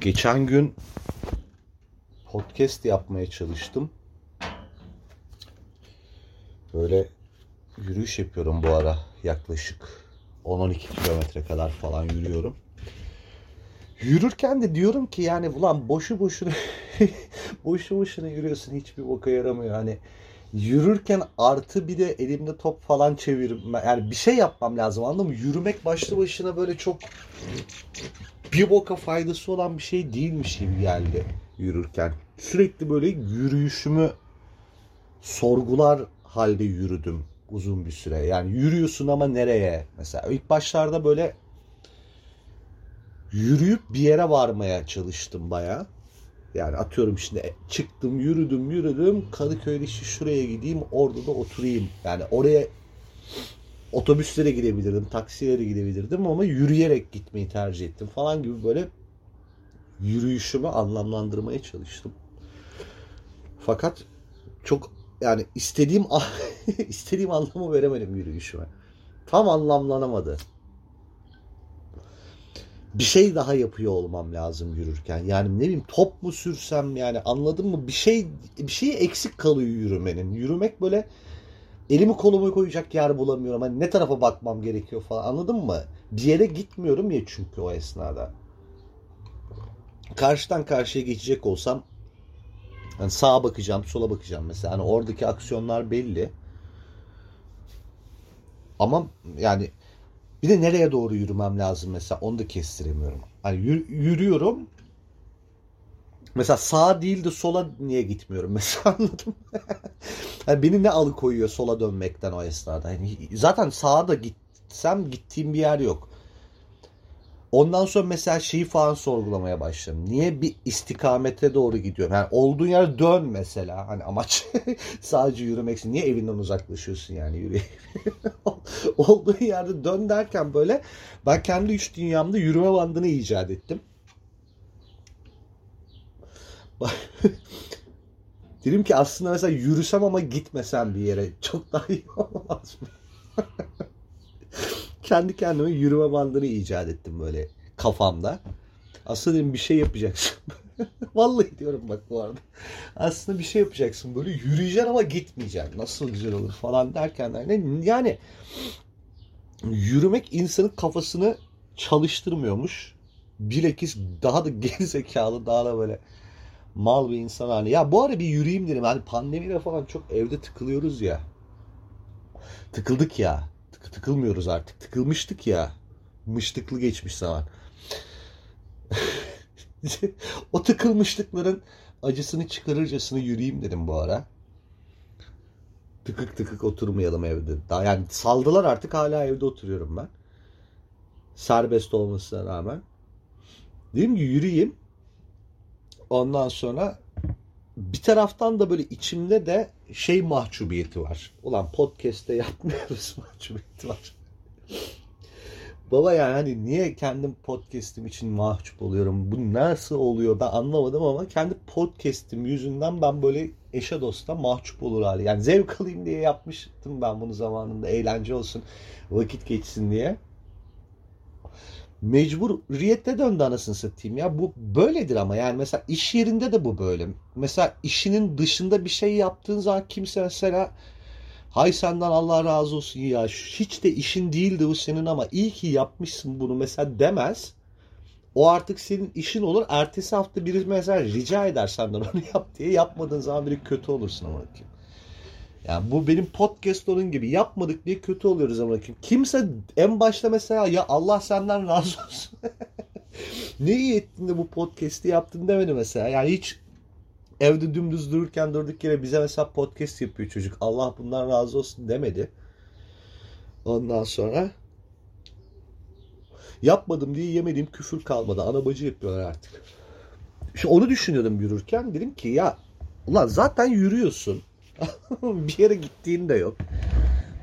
Geçen gün podcast yapmaya çalıştım. Böyle yürüyüş yapıyorum bu ara. Yaklaşık 10-12 kilometre kadar falan yürüyorum. Yürürken de diyorum ki yani ulan boşu boşuna boşu boşuna yürüyorsun hiçbir boka yaramıyor. Hani yürürken artı bir de elimde top falan çevirim. Yani bir şey yapmam lazım anladın mı? Yürümek başlı başına böyle çok bir boka faydası olan bir şey değilmiş gibi geldi yürürken. Sürekli böyle yürüyüşümü sorgular halde yürüdüm uzun bir süre. Yani yürüyorsun ama nereye? Mesela ilk başlarda böyle yürüyüp bir yere varmaya çalıştım baya. Yani atıyorum şimdi çıktım yürüdüm yürüdüm Kadıköy'de işte şuraya gideyim orada da oturayım. Yani oraya otobüslere gidebilirdim, taksilere gidebilirdim ama yürüyerek gitmeyi tercih ettim falan gibi böyle yürüyüşümü anlamlandırmaya çalıştım. Fakat çok yani istediğim istediğim anlamı veremedim yürüyüşüme. Tam anlamlanamadı. Bir şey daha yapıyor olmam lazım yürürken. Yani ne bileyim top mu sürsem yani anladın mı? Bir şey bir şey eksik kalıyor yürümenin. Yürümek böyle elimi kolumu koyacak yer bulamıyorum. Hani ne tarafa bakmam gerekiyor falan anladın mı? Bir yere gitmiyorum ya çünkü o esnada. Karşıdan karşıya geçecek olsam hani sağa bakacağım, sola bakacağım mesela. Hani oradaki aksiyonlar belli. Ama yani bir de nereye doğru yürümem lazım mesela onu da kestiremiyorum. Hani yürüyorum. Mesela sağa değil de sola niye gitmiyorum mesela anladın mı? yani beni ne alıkoyuyor sola dönmekten o esnada? Yani zaten sağa da gitsem gittiğim bir yer yok. Ondan sonra mesela şeyi falan sorgulamaya başladım. Niye bir istikamete doğru gidiyorum? Yani olduğun yere dön mesela. Hani amaç sadece yürümek için. Niye evinden uzaklaşıyorsun yani yürüyerek? olduğun yerde dön derken böyle ben kendi üç dünyamda yürüme bandını icat ettim. Dedim ki aslında mesela yürüsem ama gitmesem bir yere çok daha iyi olmaz mı? Kendi kendime yürüme bandını icat ettim böyle kafamda. Aslında dedim bir şey yapacaksın. Vallahi diyorum bak bu arada. Aslında bir şey yapacaksın böyle yürüyeceksin ama gitmeyeceksin. Nasıl güzel olur falan derken yani, yani yürümek insanın kafasını çalıştırmıyormuş. Bilakis daha da geri zekalı daha da böyle mal bir insan hani. Ya bu ara bir yürüyeyim dedim. Hani pandemiyle falan çok evde tıkılıyoruz ya. Tıkıldık ya. Tık tıkılmıyoruz artık. Tıkılmıştık ya. Mıştıklı geçmiş zaman. o tıkılmışlıkların acısını çıkarırcasına yürüyeyim dedim bu ara. Tıkık tıkık oturmayalım evde. Daha yani saldılar artık hala evde oturuyorum ben. Serbest olmasına rağmen. Dedim ki yürüyeyim. Ondan sonra bir taraftan da böyle içimde de şey mahcubiyeti var. Ulan podcast'te yapmıyoruz mahcubiyeti var. Baba yani hani niye kendim podcast'im için mahcup oluyorum? Bu nasıl oluyor ben anlamadım ama kendi podcast'im yüzünden ben böyle eşe dosta mahcup olur hali. Yani zevk alayım diye yapmıştım ben bunu zamanında. Eğlence olsun, vakit geçsin diye mecburiyette döndü anasını satayım ya. Bu böyledir ama yani mesela iş yerinde de bu böyle. Mesela işinin dışında bir şey yaptığın zaman kimse mesela hay senden Allah razı olsun ya hiç de işin değildi bu senin ama iyi ki yapmışsın bunu mesela demez. O artık senin işin olur. Ertesi hafta biri mesela rica eder senden onu yap diye yapmadığın zaman biri kötü olursun ama. Yani bu benim podcast onun gibi yapmadık diye kötü oluyoruz ama kim. Kimse en başta mesela ya Allah senden razı olsun. ne iyi ettin de bu podcast'i yaptın demedi mesela. Yani hiç evde dümdüz dururken durduk yere bize mesela podcast yapıyor çocuk. Allah bundan razı olsun demedi. Ondan sonra yapmadım diye yemediğim küfür kalmadı. Ana bacı yapıyorlar artık. Şimdi onu düşünüyordum yürürken. Dedim ki ya ulan zaten yürüyorsun. bir yere gittiğin de yok.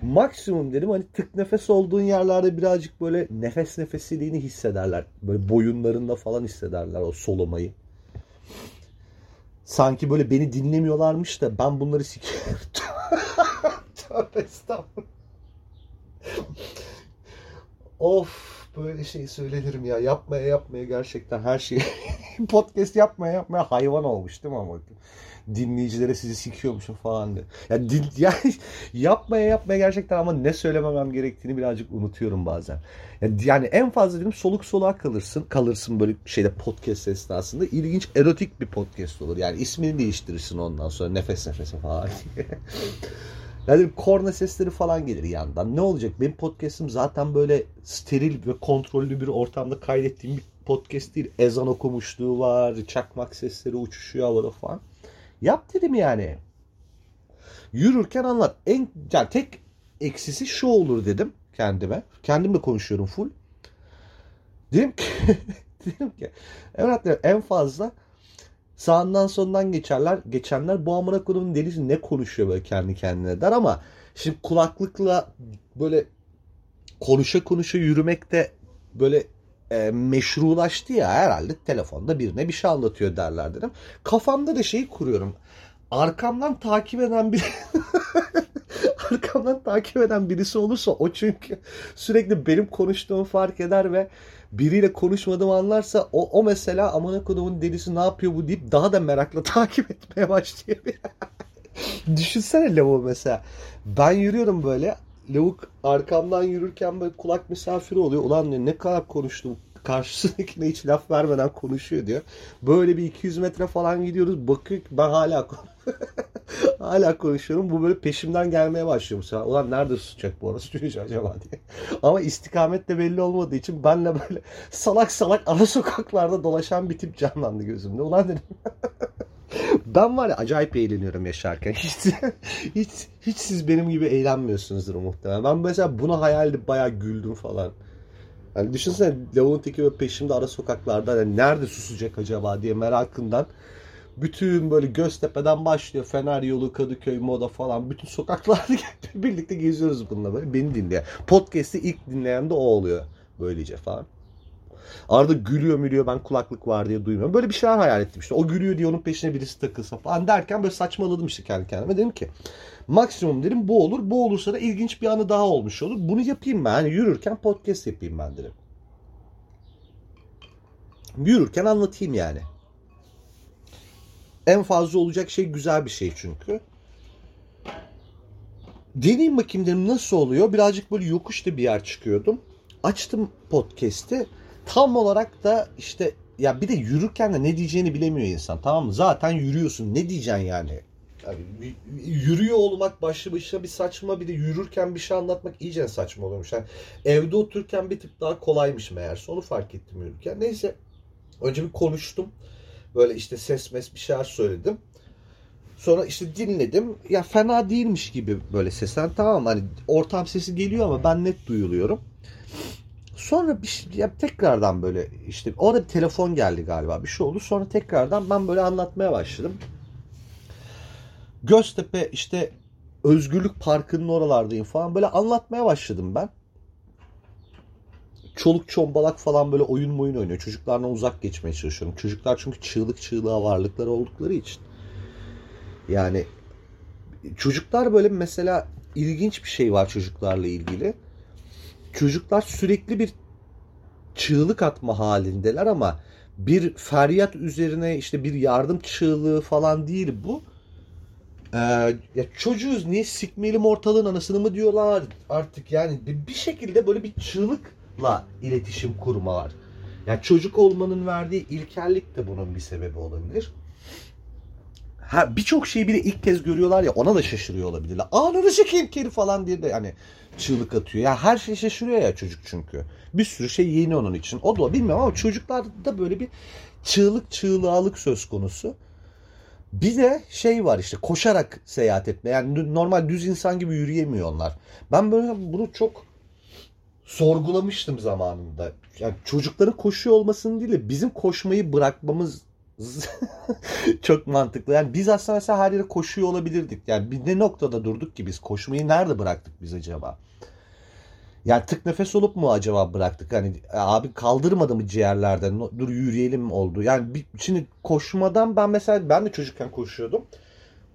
Maksimum dedim hani tık nefes olduğun yerlerde birazcık böyle nefes nefesiliğini hissederler. Böyle boyunlarında falan hissederler o solumayı. Sanki böyle beni dinlemiyorlarmış da ben bunları sikiyorum. Tövbe estağfurullah. of böyle şey söylerim ya. Yapmaya yapmaya gerçekten her şeyi podcast yapmaya yapmaya hayvan olmuş değil mi ama? Dinleyicilere sizi sikiyormuşum falan diye. Yani, din, yani yapmaya yapmaya gerçekten ama ne söylememem gerektiğini birazcık unutuyorum bazen. Yani, yani en fazla dedim soluk soluğa kalırsın. Kalırsın böyle şeyde podcast esnasında. ilginç erotik bir podcast olur. Yani ismini değiştirirsin ondan sonra nefes nefese falan diye. Yani korna sesleri falan gelir yandan. Ne olacak? Benim podcast'im zaten böyle steril ve kontrollü bir ortamda kaydettiğim bir podcast değil. Ezan okumuşluğu var, çakmak sesleri uçuşuyor havada falan. Yap dedim yani. Yürürken anlat. En, yani tek eksisi şu olur dedim kendime. Kendimle konuşuyorum full. Dedim ki, dedim ki evet en fazla sağından sonundan geçerler. Geçenler bu amına kodumun delisi ne konuşuyor böyle kendi kendine der ama şimdi kulaklıkla böyle konuşa konuşa yürümek de böyle e, meşrulaştı ya herhalde telefonda birine bir şey anlatıyor derler dedim. Kafamda da şeyi kuruyorum. Arkamdan takip eden bir arkamdan takip eden birisi olursa o çünkü sürekli benim konuştuğumu fark eder ve biriyle konuşmadığımı anlarsa o, o mesela amına kodumun delisi ne yapıyor bu deyip daha da merakla takip etmeye başlıyor. Düşünsene lavuğu mesela. Ben yürüyorum böyle. Lavuk arkamdan yürürken böyle kulak misafiri oluyor. Ulan diyor ne kadar konuştum. Karşısındakine hiç laf vermeden konuşuyor diyor. Böyle bir 200 metre falan gidiyoruz. Bakıyor ki ben hala hala konuşuyorum. Bu böyle peşimden gelmeye başlıyor mesela. Ulan nerede susacak bu arası çocuğu acaba diye. Ama istikamet de belli olmadığı için benle böyle salak salak ara sokaklarda dolaşan bir tip canlandı gözümde. Ulan dedim ben var ya acayip eğleniyorum yaşarken. Hiç, hiç, hiç siz benim gibi eğlenmiyorsunuzdur muhtemelen. Ben mesela bunu hayal edip bayağı güldüm falan. Yani düşünsene lavuğun teki böyle peşimde ara sokaklarda yani nerede susacak acaba diye merakından bütün böyle Göztepe'den başlıyor. Fener yolu, Kadıköy, Moda falan. Bütün sokaklarda birlikte geziyoruz bununla böyle. Beni dinleyen. Podcast'i ilk dinleyen de o oluyor. Böylece falan. Arada gülüyor mülüyor ben kulaklık var diye duymuyorum. Böyle bir şeyler hayal ettim işte. O gülüyor diye onun peşine birisi takılsa falan derken böyle saçmaladım işte kendi kendime. Dedim ki maksimum dedim bu olur. Bu olursa da ilginç bir anı daha olmuş olur. Bunu yapayım ben. Hani yürürken podcast yapayım ben dedim. Yürürken anlatayım yani. En fazla olacak şey güzel bir şey çünkü. Deneyim bakayım dedim nasıl oluyor. Birazcık böyle yokuşta bir yer çıkıyordum. Açtım podcast'i tam olarak da işte ya bir de yürürken de ne diyeceğini bilemiyor insan tamam mı? Zaten yürüyorsun ne diyeceksin yani? yani yürüyor olmak başlı başına bir saçma bir de yürürken bir şey anlatmak iyice saçma oluyormuş. Yani evde otururken bir tık daha kolaymış meğerse onu fark ettim yürürken. Neyse önce bir konuştum. Böyle işte ses mes bir şeyler söyledim. Sonra işte dinledim. Ya fena değilmiş gibi böyle seslen. Tamam hani ortam sesi geliyor ama ben net duyuluyorum. Sonra bir şey, ya tekrardan böyle işte orada bir telefon geldi galiba bir şey oldu. Sonra tekrardan ben böyle anlatmaya başladım. Göztepe işte Özgürlük Parkı'nın oralardayım falan böyle anlatmaya başladım ben. Çoluk çombalak falan böyle oyun oyun oynuyor. Çocuklardan uzak geçmeye çalışıyorum. Çocuklar çünkü çığlık çığlığa varlıkları oldukları için. Yani çocuklar böyle mesela ilginç bir şey var çocuklarla ilgili çocuklar sürekli bir çığlık atma halindeler ama bir feryat üzerine işte bir yardım çığlığı falan değil bu. Ee, ya çocuğuz niye sikmeyelim ortalığın anasını mı diyorlar artık yani bir şekilde böyle bir çığlıkla iletişim kurmalar. Yani çocuk olmanın verdiği ilkellik de bunun bir sebebi olabilir. Ha birçok şeyi bile ilk kez görüyorlar ya ona da şaşırıyor olabilirler. Ananı sikeyim keri falan diye de yani çığlık atıyor. Ya her şey şaşırıyor ya çocuk çünkü. Bir sürü şey yeni onun için. O da bilmiyorum ama çocuklarda böyle bir çığlık çığlığalık söz konusu. Bir de şey var işte koşarak seyahat etme. Yani normal düz insan gibi yürüyemiyor onlar. Ben böyle bunu çok sorgulamıştım zamanında. Yani çocukların koşuyor olmasını değil de bizim koşmayı bırakmamız çok mantıklı. Yani biz aslında mesela her yere koşuyor olabilirdik. Yani bir ne noktada durduk ki biz? Koşmayı nerede bıraktık biz acaba? Yani tık nefes olup mu acaba bıraktık? Hani e, abi kaldırmadı mı ciğerlerden? Dur yürüyelim oldu. Yani bir, şimdi koşmadan ben mesela ben de çocukken koşuyordum.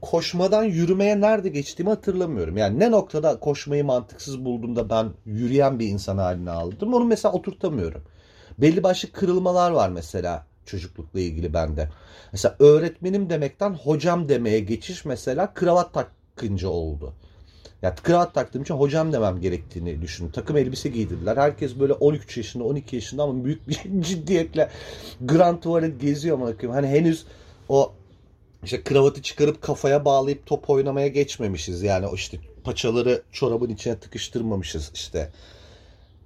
koşmadan yürümeye nerede geçtiğimi hatırlamıyorum. Yani ne noktada koşmayı mantıksız bulduğumda ben yürüyen bir insan haline aldım. Onu mesela oturtamıyorum. Belli başlı kırılmalar var mesela çocuklukla ilgili bende. Mesela öğretmenim demekten hocam demeye geçiş mesela kravat takınca oldu. Ya kravat taktığım için hocam demem gerektiğini düşündüm. Takım elbise giydirdiler. Herkes böyle 13 yaşında, 12 yaşında ama büyük bir ciddiyetle Grand Tuvalet geziyor ama Hani henüz o işte kravatı çıkarıp kafaya bağlayıp top oynamaya geçmemişiz. Yani o işte paçaları çorabın içine tıkıştırmamışız işte.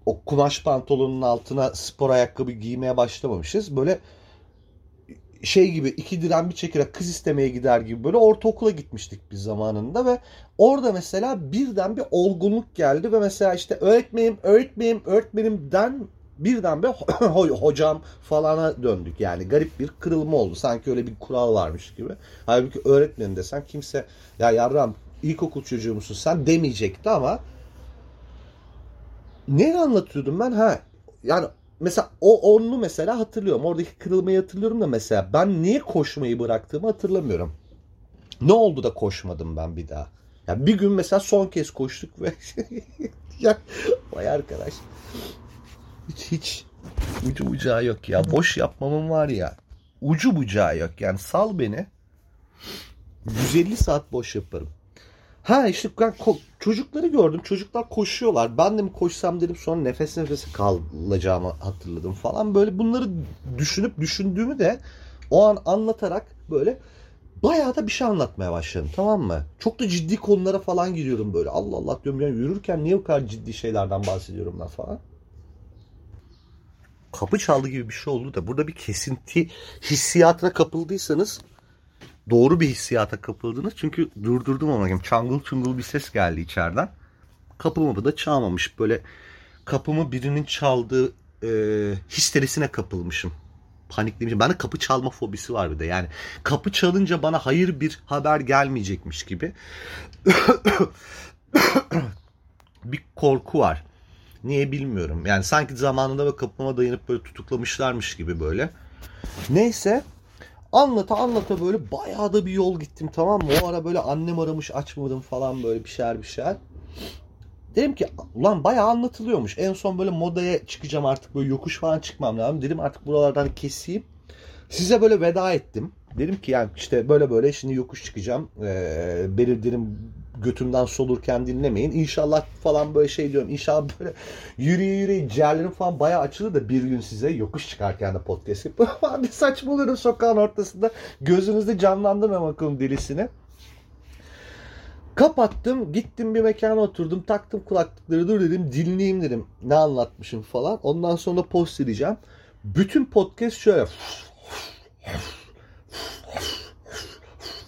O kumaş pantolonun altına spor ayakkabı giymeye başlamamışız. Böyle şey gibi iki diren bir çekerek kız istemeye gider gibi böyle ortaokula gitmiştik biz zamanında ve orada mesela birden bir olgunluk geldi ve mesela işte öğretmenim, öğretmenim, öğretmenimden birden bir hocam falana döndük. Yani garip bir kırılma oldu. Sanki öyle bir kural varmış gibi. Halbuki öğretmenim desen kimse ya yarram ilkokul çocuğu musun sen demeyecekti ama ne anlatıyordum ben? Ha yani mesela o onu mesela hatırlıyorum. Oradaki kırılmayı hatırlıyorum da mesela ben niye koşmayı bıraktığımı hatırlamıyorum. Ne oldu da koşmadım ben bir daha? Ya bir gün mesela son kez koştuk ve ya vay arkadaş hiç hiç ucu bucağı yok ya. Boş yapmamın var ya. Ucu bucağı yok. Yani sal beni. 150 saat boş yaparım. Ha işte ben çocukları gördüm. Çocuklar koşuyorlar. Ben de mi koşsam dedim sonra nefes nefese kalacağımı hatırladım falan. Böyle bunları düşünüp düşündüğümü de o an anlatarak böyle bayağı da bir şey anlatmaya başladım tamam mı? Çok da ciddi konulara falan gidiyorum böyle. Allah Allah diyorum ya yürürken niye bu kadar ciddi şeylerden bahsediyorum lan falan kapı çaldı gibi bir şey oldu da burada bir kesinti hissiyatına kapıldıysanız doğru bir hissiyata kapıldınız. Çünkü durdurdum ama çangıl çungul bir ses geldi içeriden. Kapımı da çalmamış. Böyle kapımı birinin çaldığı e, histerisine kapılmışım. Paniklemişim. Bende kapı çalma fobisi var bir de. Yani kapı çalınca bana hayır bir haber gelmeyecekmiş gibi. bir korku var. Niye bilmiyorum. Yani sanki zamanında ve kapıma dayanıp böyle tutuklamışlarmış gibi böyle. Neyse anlata anlata böyle bayağı da bir yol gittim tamam mı? O ara böyle annem aramış açmadım falan böyle bir şeyler bir şeyler. Dedim ki ulan bayağı anlatılıyormuş. En son böyle modaya çıkacağım artık böyle yokuş falan çıkmam lazım. Dedim artık buralardan keseyim. Size böyle veda ettim. Dedim ki yani işte böyle böyle şimdi yokuş çıkacağım. Ee, belirlerim götümden solurken dinlemeyin. İnşallah falan böyle şey diyorum. İnşallah böyle yürüye yürüye ciğerlerim falan bayağı açılır da bir gün size yokuş çıkarken de podcast yapıyorum. bir saçmalıyorum sokağın ortasında. Gözünüzde canlandırma bakalım delisini. Kapattım, gittim bir mekana oturdum, taktım kulaklıkları, dur dedim, dinleyeyim dedim. Ne anlatmışım falan. Ondan sonra post edeceğim. Bütün podcast şöyle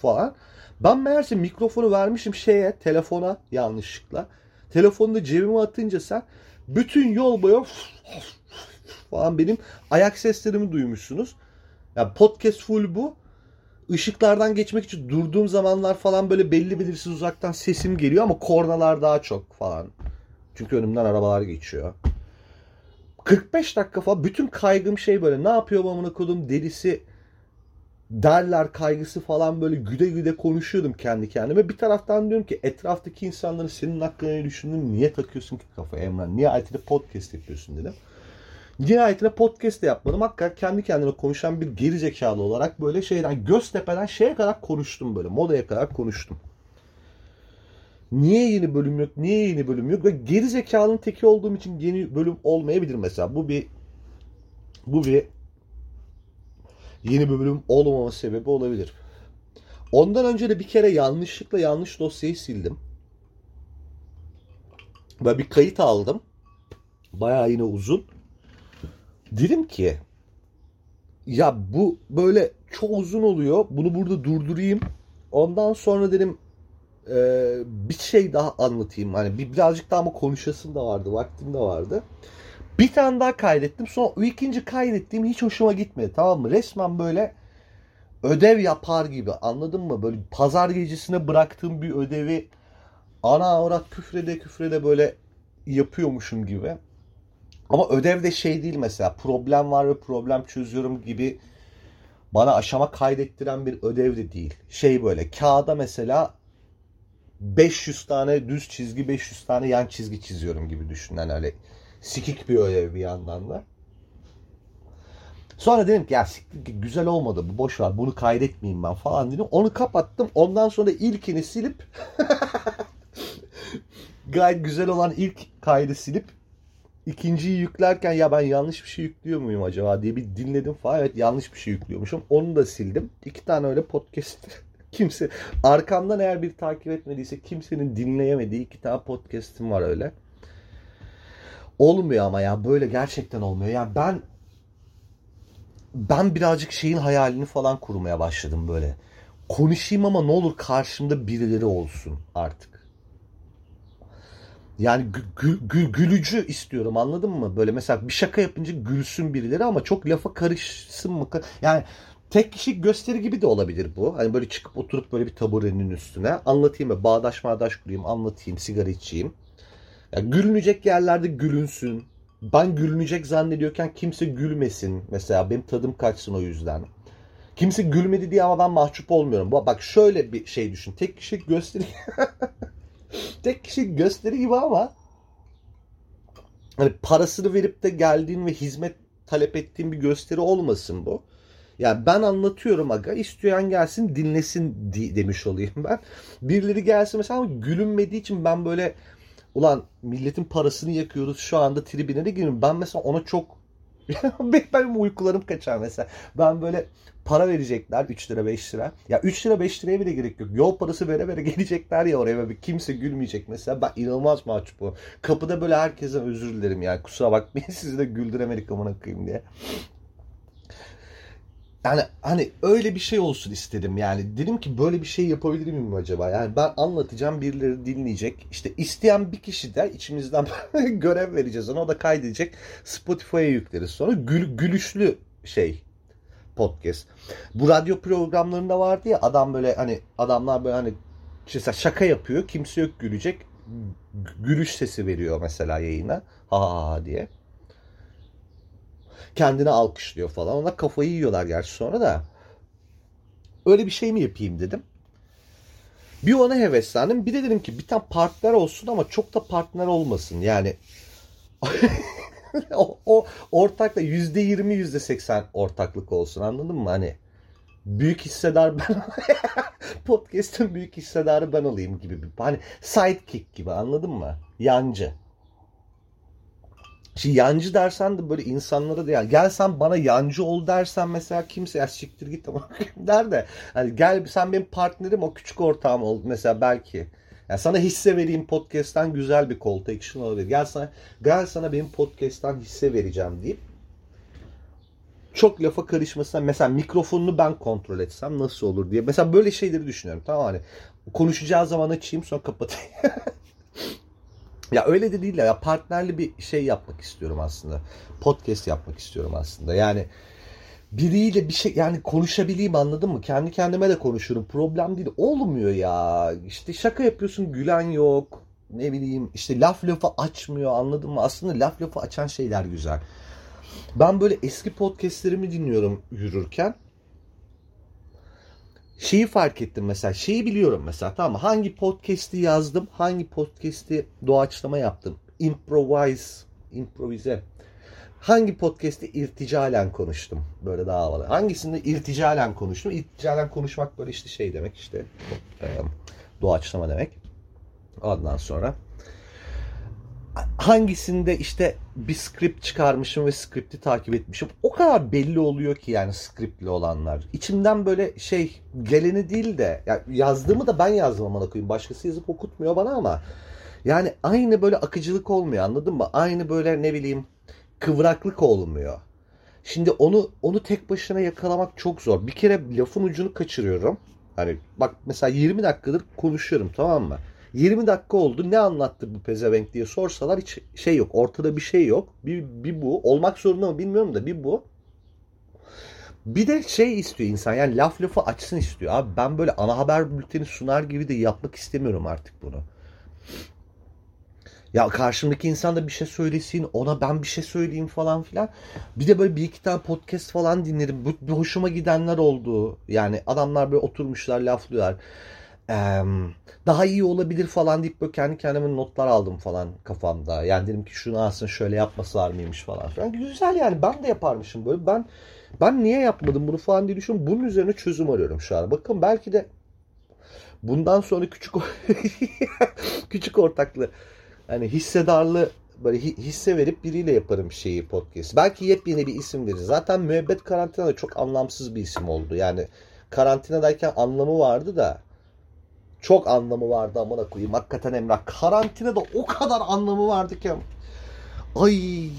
falan. Ben meğerse mikrofonu vermişim şeye, telefona yanlışlıkla. Telefonu da cebime atınca sen bütün yol boyu falan benim ayak seslerimi duymuşsunuz. Ya yani podcast full bu. Işıklardan geçmek için durduğum zamanlar falan böyle belli belirsiz uzaktan sesim geliyor ama kornalar daha çok falan. Çünkü önümden arabalar geçiyor. 45 dakika falan bütün kaygım şey böyle ne yapıyor amına kodum delisi derler kaygısı falan böyle güde güde konuşuyordum kendi kendime. Bir taraftan diyorum ki etraftaki insanların senin hakkında ne düşündüğünü niye takıyorsun ki kafaya Emran? Nihayetinde podcast yapıyorsun dedim. Nihayetinde podcast de yapmadım. Hakikaten kendi kendine konuşan bir geri zekalı olarak böyle şeyden Göztepe'den şeye kadar konuştum böyle. Modaya kadar konuştum. Niye yeni bölüm yok? Niye yeni bölüm yok? Ve geri teki olduğum için yeni bölüm olmayabilir mesela. Bu bir bu bir yeni bir bölüm olmama sebebi olabilir. Ondan önce de bir kere yanlışlıkla yanlış dosyayı sildim. Ve bir kayıt aldım. Bayağı yine uzun. Dedim ki ya bu böyle çok uzun oluyor. Bunu burada durdurayım. Ondan sonra dedim e, bir şey daha anlatayım. Hani bir birazcık daha ama konuşasım da vardı. Vaktim de vardı. Bir tane daha kaydettim. Sonra o ikinci kaydettiğim hiç hoşuma gitmedi. Tamam mı? Resmen böyle ödev yapar gibi. Anladın mı? Böyle pazar gecesine bıraktığım bir ödevi ana avrat küfrede küfrede böyle yapıyormuşum gibi. Ama ödev de şey değil mesela problem var ve problem çözüyorum gibi bana aşama kaydettiren bir ödev de değil. Şey böyle kağıda mesela 500 tane düz çizgi 500 tane yan çizgi çiziyorum gibi düşünen öyle sikik bir ödev bir yandan da. Sonra dedim ki ya güzel olmadı bu boş ver bunu kaydetmeyeyim ben falan dedim. Onu kapattım. Ondan sonra ilkini silip gayet güzel olan ilk kaydı silip ikinciyi yüklerken ya ben yanlış bir şey yüklüyor muyum acaba diye bir dinledim falan. Evet yanlış bir şey yüklüyormuşum. Onu da sildim. İki tane öyle podcast kimse arkamdan eğer bir takip etmediyse kimsenin dinleyemediği iki tane podcast'im var öyle. Olmuyor ama ya böyle gerçekten olmuyor. Ya ben ben birazcık şeyin hayalini falan kurmaya başladım böyle. Konuşayım ama ne olur karşımda birileri olsun artık. Yani gü, gü, gülücü istiyorum anladın mı? Böyle mesela bir şaka yapınca gülsün birileri ama çok lafa karışsın mı? Yani tek kişi gösteri gibi de olabilir bu. Hani böyle çıkıp oturup böyle bir taburenin üstüne anlatayım mı? Bağdaş bağdaş kurayım, anlatayım, sigara içeyim. Yani gülünecek yerlerde gülünsün ben gülünecek zannediyorken kimse gülmesin. Mesela benim tadım kaçsın o yüzden. Kimse gülmedi diye ama ben mahcup olmuyorum. Bak şöyle bir şey düşün. Tek kişi gösteri tek kişi gösteri gibi ama hani parasını verip de geldiğin ve hizmet talep ettiğin bir gösteri olmasın bu. Yani ben anlatıyorum aga. isteyen gelsin dinlesin demiş olayım ben. Birileri gelsin mesela gülünmediği için ben böyle ulan milletin parasını yakıyoruz şu anda tribine de girin. Ben mesela ona çok benim uykularım kaçar mesela. Ben böyle para verecekler 3 lira 5 lira. Ya 3 lira 5 liraya bile gerek yok. Yol parası vere vere gelecekler ya oraya ve kimse gülmeyecek mesela. Ben inanılmaz mahcupum. Kapıda böyle herkese özür dilerim yani. Kusura bakmayın sizi de güldüremedik amına koyayım diye. Yani hani öyle bir şey olsun istedim yani. Dedim ki böyle bir şey yapabilir miyim acaba? Yani ben anlatacağım birileri dinleyecek. İşte isteyen bir kişi de içimizden görev vereceğiz ona. O da kaydedecek. Spotify'a yükleriz sonra. Gül, gülüşlü şey podcast. Bu radyo programlarında vardı ya adam böyle hani adamlar böyle hani mesela şaka yapıyor. Kimse yok gülecek. Gülüş sesi veriyor mesela yayına. Ha ha ha diye kendini alkışlıyor falan. Ona kafayı yiyorlar gerçi sonra da. Öyle bir şey mi yapayım dedim. Bir ona heveslendim. Bir de dedim ki bir tane partner olsun ama çok da partner olmasın. Yani o, o ortakla yüzde yirmi yüzde seksen ortaklık olsun anladın mı? Hani büyük hissedar ben podcast'ın büyük hissedarı ben olayım gibi hani sidekick gibi anladın mı? Yancı. Şimdi yancı dersen de böyle insanlara da yani gel sen bana yancı ol dersen mesela kimse ya siktir git ama der de hani gel sen benim partnerim o küçük ortağım ol mesela belki. Yani sana hisse vereyim podcast'tan güzel bir call to action olabilir. Gel sana, gel sana benim podcast'tan hisse vereceğim deyip çok lafa karışmasına mesela mikrofonunu ben kontrol etsem nasıl olur diye. Mesela böyle şeyleri düşünüyorum. Tamam hani konuşacağı zaman açayım sonra kapatayım. Ya öyle de değil ya partnerli bir şey yapmak istiyorum aslında. Podcast yapmak istiyorum aslında. Yani biriyle bir şey yani konuşabileyim anladın mı? Kendi kendime de konuşurum. Problem değil. Olmuyor ya. İşte şaka yapıyorsun gülen yok. Ne bileyim işte laf lafı açmıyor anladın mı? Aslında laf lafı açan şeyler güzel. Ben böyle eski podcastlerimi dinliyorum yürürken şeyi fark ettim mesela. Şeyi biliyorum mesela tamam mı? Hangi podcast'i yazdım, hangi podcast'i doğaçlama yaptım. Improvise, improvize. Hangi podcast'i irticalen konuştum. Böyle daha havalı. Hangisinde irticalen konuştum. İrticalen konuşmak böyle işte şey demek işte. Doğaçlama demek. Ondan sonra hangisinde işte bir script çıkarmışım ve script'i takip etmişim. O kadar belli oluyor ki yani scriptli olanlar. İçimden böyle şey geleni değil de yani yazdığımı da ben yazdım ama koyayım. Başkası yazıp okutmuyor bana ama yani aynı böyle akıcılık olmuyor anladın mı? Aynı böyle ne bileyim kıvraklık olmuyor. Şimdi onu onu tek başına yakalamak çok zor. Bir kere lafın ucunu kaçırıyorum. Hani bak mesela 20 dakikadır konuşuyorum tamam mı? 20 dakika oldu ne anlattı bu pezevenk diye sorsalar hiç şey yok. Ortada bir şey yok. Bir, bir bu. Olmak zorunda mı bilmiyorum da bir bu. Bir de şey istiyor insan yani laf lafı açsın istiyor. Abi ben böyle ana haber bülteni sunar gibi de yapmak istemiyorum artık bunu. Ya karşımdaki insan da bir şey söylesin, ona ben bir şey söyleyeyim falan filan. Bir de böyle bir iki tane podcast falan dinledim. Bu, bu hoşuma gidenler oldu. Yani adamlar böyle oturmuşlar, laflıyorlar. Ee, daha iyi olabilir falan deyip böyle kendi kendime notlar aldım falan kafamda. Yani dedim ki şunu aslında şöyle yapması mıymış falan filan. Güzel yani ben de yaparmışım böyle. Ben ben niye yapmadım bunu falan diye düşünüyorum. Bunun üzerine çözüm arıyorum şu an. Bakın belki de bundan sonra küçük küçük ortaklı hani hissedarlı böyle hisse verip biriyle yaparım şeyi podcast. Belki yepyeni bir isim verir. Zaten müebbet karantina da çok anlamsız bir isim oldu. Yani karantinadayken anlamı vardı da çok anlamı vardı amına koyayım. Hakikaten Emrah. Karantinada o kadar anlamı vardı ki. Ay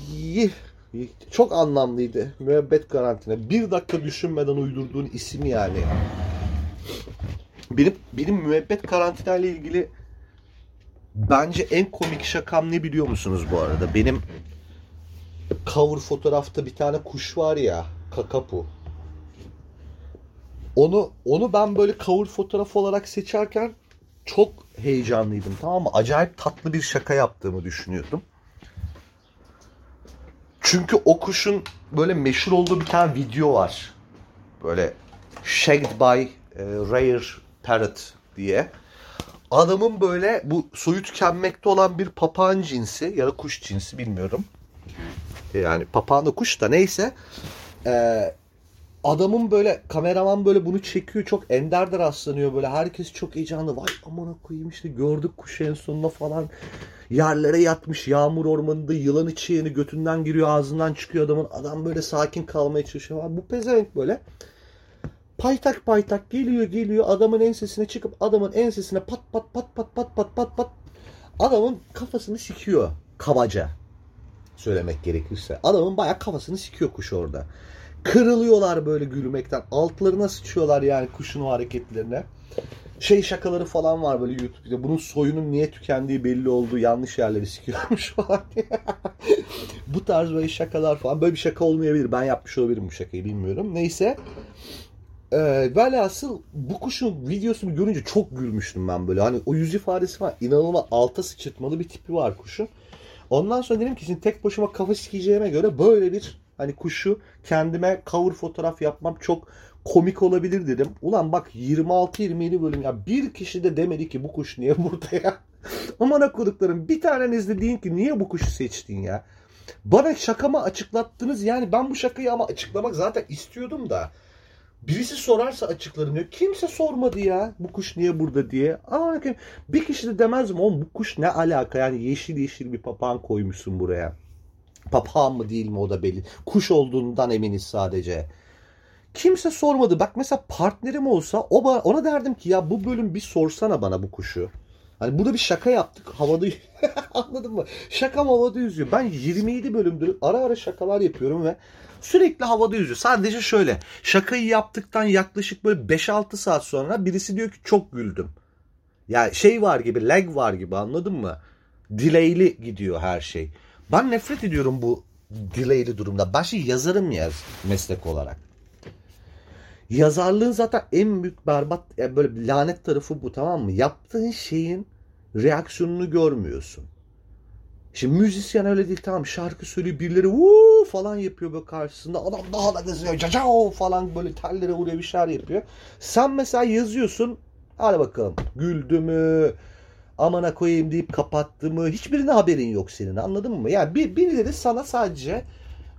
çok anlamlıydı. Müebbet karantina. Bir dakika düşünmeden uydurduğun isim yani. Benim, benim müebbet karantina ile ilgili bence en komik şakam ne biliyor musunuz bu arada? Benim cover fotoğrafta bir tane kuş var ya. Kakapu. Onu onu ben böyle cover fotoğraf olarak seçerken çok heyecanlıydım tamam mı? Acayip tatlı bir şaka yaptığımı düşünüyordum. Çünkü o kuşun böyle meşhur olduğu bir tane video var. Böyle Shagged by e, Rare Parrot diye. Adamın böyle bu soyu tükenmekte olan bir papağan cinsi ya da kuş cinsi bilmiyorum. Yani papağan da kuş da neyse. Ee, adamın böyle kameraman böyle bunu çekiyor çok ender de rastlanıyor böyle. Herkes çok heyecanlı. Vay amına koyayım işte gördük kuşu en sonunda falan. Yerlere yatmış yağmur ormanında yılan içi götünden giriyor ağzından çıkıyor adamın. Adam böyle sakin kalmaya çalışıyor bu pezevenk böyle paytak paytak geliyor geliyor. Adamın ensesine çıkıp adamın ensesine pat pat pat pat pat pat pat pat. Adamın kafasını sikiyor kabaca. Söylemek gerekirse. Adamın bayağı kafasını sikiyor kuş orada Kırılıyorlar böyle gülmekten. Altlarına sıçıyorlar yani kuşun o hareketlerine. Şey şakaları falan var böyle YouTube'da. Bunun soyunun niye tükendiği belli olduğu yanlış yerleri sikiyormuş falan bu tarz böyle şakalar falan. Böyle bir şaka olmayabilir. Ben yapmış olabilirim bu şakayı bilmiyorum. Neyse. Ee, velhasıl bu kuşun videosunu görünce çok gülmüştüm ben böyle. Hani o yüz ifadesi var. İnanılmaz alta sıçırtmalı bir tipi var kuşun. Ondan sonra dedim ki şimdi tek başıma kafa sikeceğime göre böyle bir Hani kuşu kendime cover fotoğraf yapmam çok komik olabilir dedim. Ulan bak 26-27 bölüm ya bir kişi de demedi ki bu kuş niye burada ya. Aman akıllıklarım bir taneniz de deyin ki niye bu kuşu seçtin ya. Bana şakamı açıklattınız yani ben bu şakayı ama açıklamak zaten istiyordum da. Birisi sorarsa açıklarım diyor. Kimse sormadı ya bu kuş niye burada diye. Aa, bir kişi de demez mi oğlum bu kuş ne alaka yani yeşil yeşil bir papağan koymuşsun buraya. Papağan mı değil mi o da belli. Kuş olduğundan eminiz sadece. Kimse sormadı. Bak mesela partnerim olsa o ona derdim ki ya bu bölüm bir sorsana bana bu kuşu. Hani burada bir şaka yaptık. Havada anladın mı? Şaka havada yüzüyor. Ben 27 bölümdür ara ara şakalar yapıyorum ve sürekli havada yüzüyor. Sadece şöyle. Şakayı yaptıktan yaklaşık böyle 5-6 saat sonra birisi diyor ki çok güldüm. Yani şey var gibi, lag var gibi anladın mı? Delay'li gidiyor her şey. Ben nefret ediyorum bu delay'li durumda. Ben şey yazarım ya meslek olarak. Yazarlığın zaten en büyük berbat yani böyle lanet tarafı bu tamam mı? Yaptığın şeyin reaksiyonunu görmüyorsun. Şimdi müzisyen öyle değil tamam şarkı söylüyor birileri uuu falan yapıyor böyle karşısında adam daha da kızıyor cacao falan böyle tellere vuruyor bir şeyler yapıyor. Sen mesela yazıyorsun hadi bakalım güldü mü amana koyayım deyip kapattı hiçbirine haberin yok senin anladın mı? Yani bir, birileri sana sadece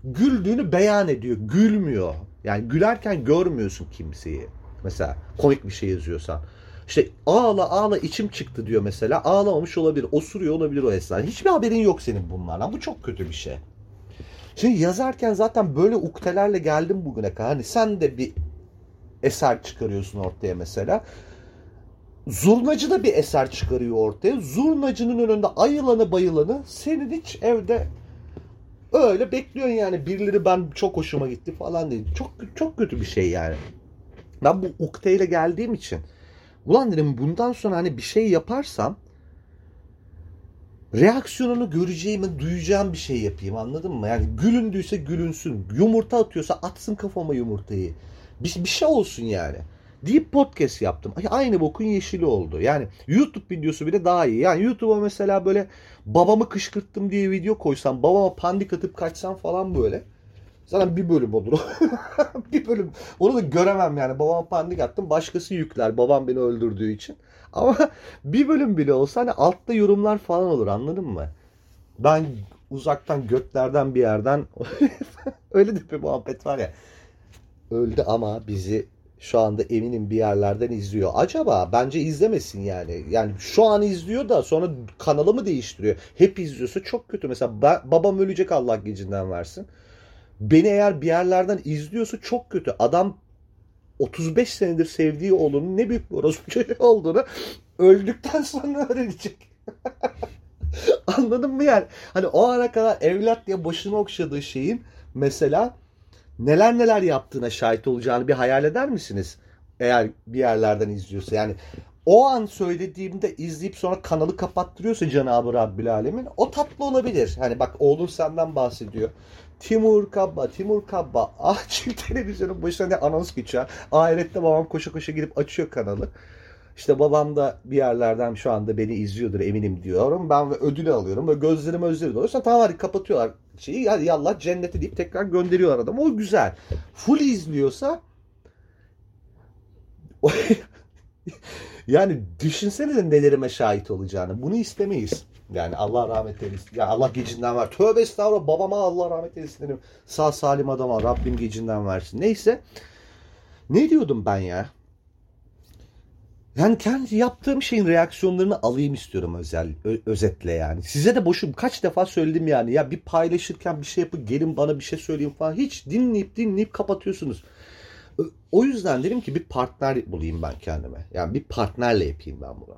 güldüğünü beyan ediyor. Gülmüyor. Yani gülerken görmüyorsun kimseyi. Mesela komik bir şey yazıyorsan. İşte ağla ağla içim çıktı diyor mesela. Ağlamamış olabilir. Osuruyor olabilir o esnada. Hiçbir haberin yok senin bunlardan. Bu çok kötü bir şey. Şimdi yazarken zaten böyle uktelerle geldim bugüne kadar. Hani sen de bir eser çıkarıyorsun ortaya mesela. Zurnacı da bir eser çıkarıyor ortaya. Zurnacının önünde ayılanı bayılanı senin hiç evde öyle bekliyorsun yani. Birileri ben çok hoşuma gitti falan değil. Çok çok kötü bir şey yani. Ben bu ukteyle geldiğim için ulan dedim bundan sonra hani bir şey yaparsam reaksiyonunu göreceğimi, duyacağım bir şey yapayım anladın mı? Yani gülündüyse gülünsün. Yumurta atıyorsa atsın kafama yumurtayı. Bir, bir şey olsun yani. Deyip podcast yaptım. Aynı bokun yeşili oldu. Yani YouTube videosu bile daha iyi. Yani YouTube'a mesela böyle babamı kışkırttım diye video koysam, babama pandik atıp kaçsam falan böyle. Zaten bir bölüm olur. bir bölüm. Onu da göremem yani. Babama pandik attım. Başkası yükler. Babam beni öldürdüğü için. Ama bir bölüm bile olsa hani altta yorumlar falan olur anladın mı? Ben uzaktan göklerden bir yerden öyle de bir muhabbet var ya. Öldü ama bizi şu anda eminim bir yerlerden izliyor. Acaba bence izlemesin yani. Yani şu an izliyor da sonra kanalı mı değiştiriyor? Hep izliyorsa çok kötü. Mesela ben, babam ölecek Allah gecinden versin. Beni eğer bir yerlerden izliyorsa çok kötü. Adam 35 senedir sevdiği oğlunun ne büyük bir orospu olduğunu öldükten sonra öğrenecek. Anladın mı yani? Hani o ana kadar evlat diye başını okşadığı şeyin mesela neler neler yaptığına şahit olacağını bir hayal eder misiniz? Eğer bir yerlerden izliyorsa. Yani o an söylediğimde izleyip sonra kanalı kapattırıyorsa Cenab-ı Rabbil Alemin o tatlı olabilir. Hani bak oğlun senden bahsediyor. Timur Kabba, Timur Kabba. Açık televizyonun başına ne anons geçiyor. Ahirette babam koşa koşa gidip açıyor kanalı. İşte babam da bir yerlerden şu anda beni izliyordur eminim diyorum. Ben ve ödülü alıyorum. Böyle gözlerim özleri doluyor. Sonra tamam hadi kapatıyorlar şeyi. Hadi yallah cennete deyip tekrar gönderiyorlar adamı. O güzel. Full izliyorsa yani düşünsenize nelerime şahit olacağını. Bunu istemeyiz. Yani Allah rahmet eylesin. Ya Allah gecinden ver. Tövbe estağfurullah babama Allah rahmet eylesin dedim. Sağ salim adama Rabbim gecinden versin. Neyse. Ne diyordum ben ya? Yani kendi yaptığım şeyin reaksiyonlarını alayım istiyorum özel özetle yani. Size de boşum kaç defa söyledim yani. Ya bir paylaşırken bir şey yapıp gelin bana bir şey söyleyin falan. Hiç dinleyip dinleyip kapatıyorsunuz. O yüzden dedim ki bir partner bulayım ben kendime. Yani bir partnerle yapayım ben bunu.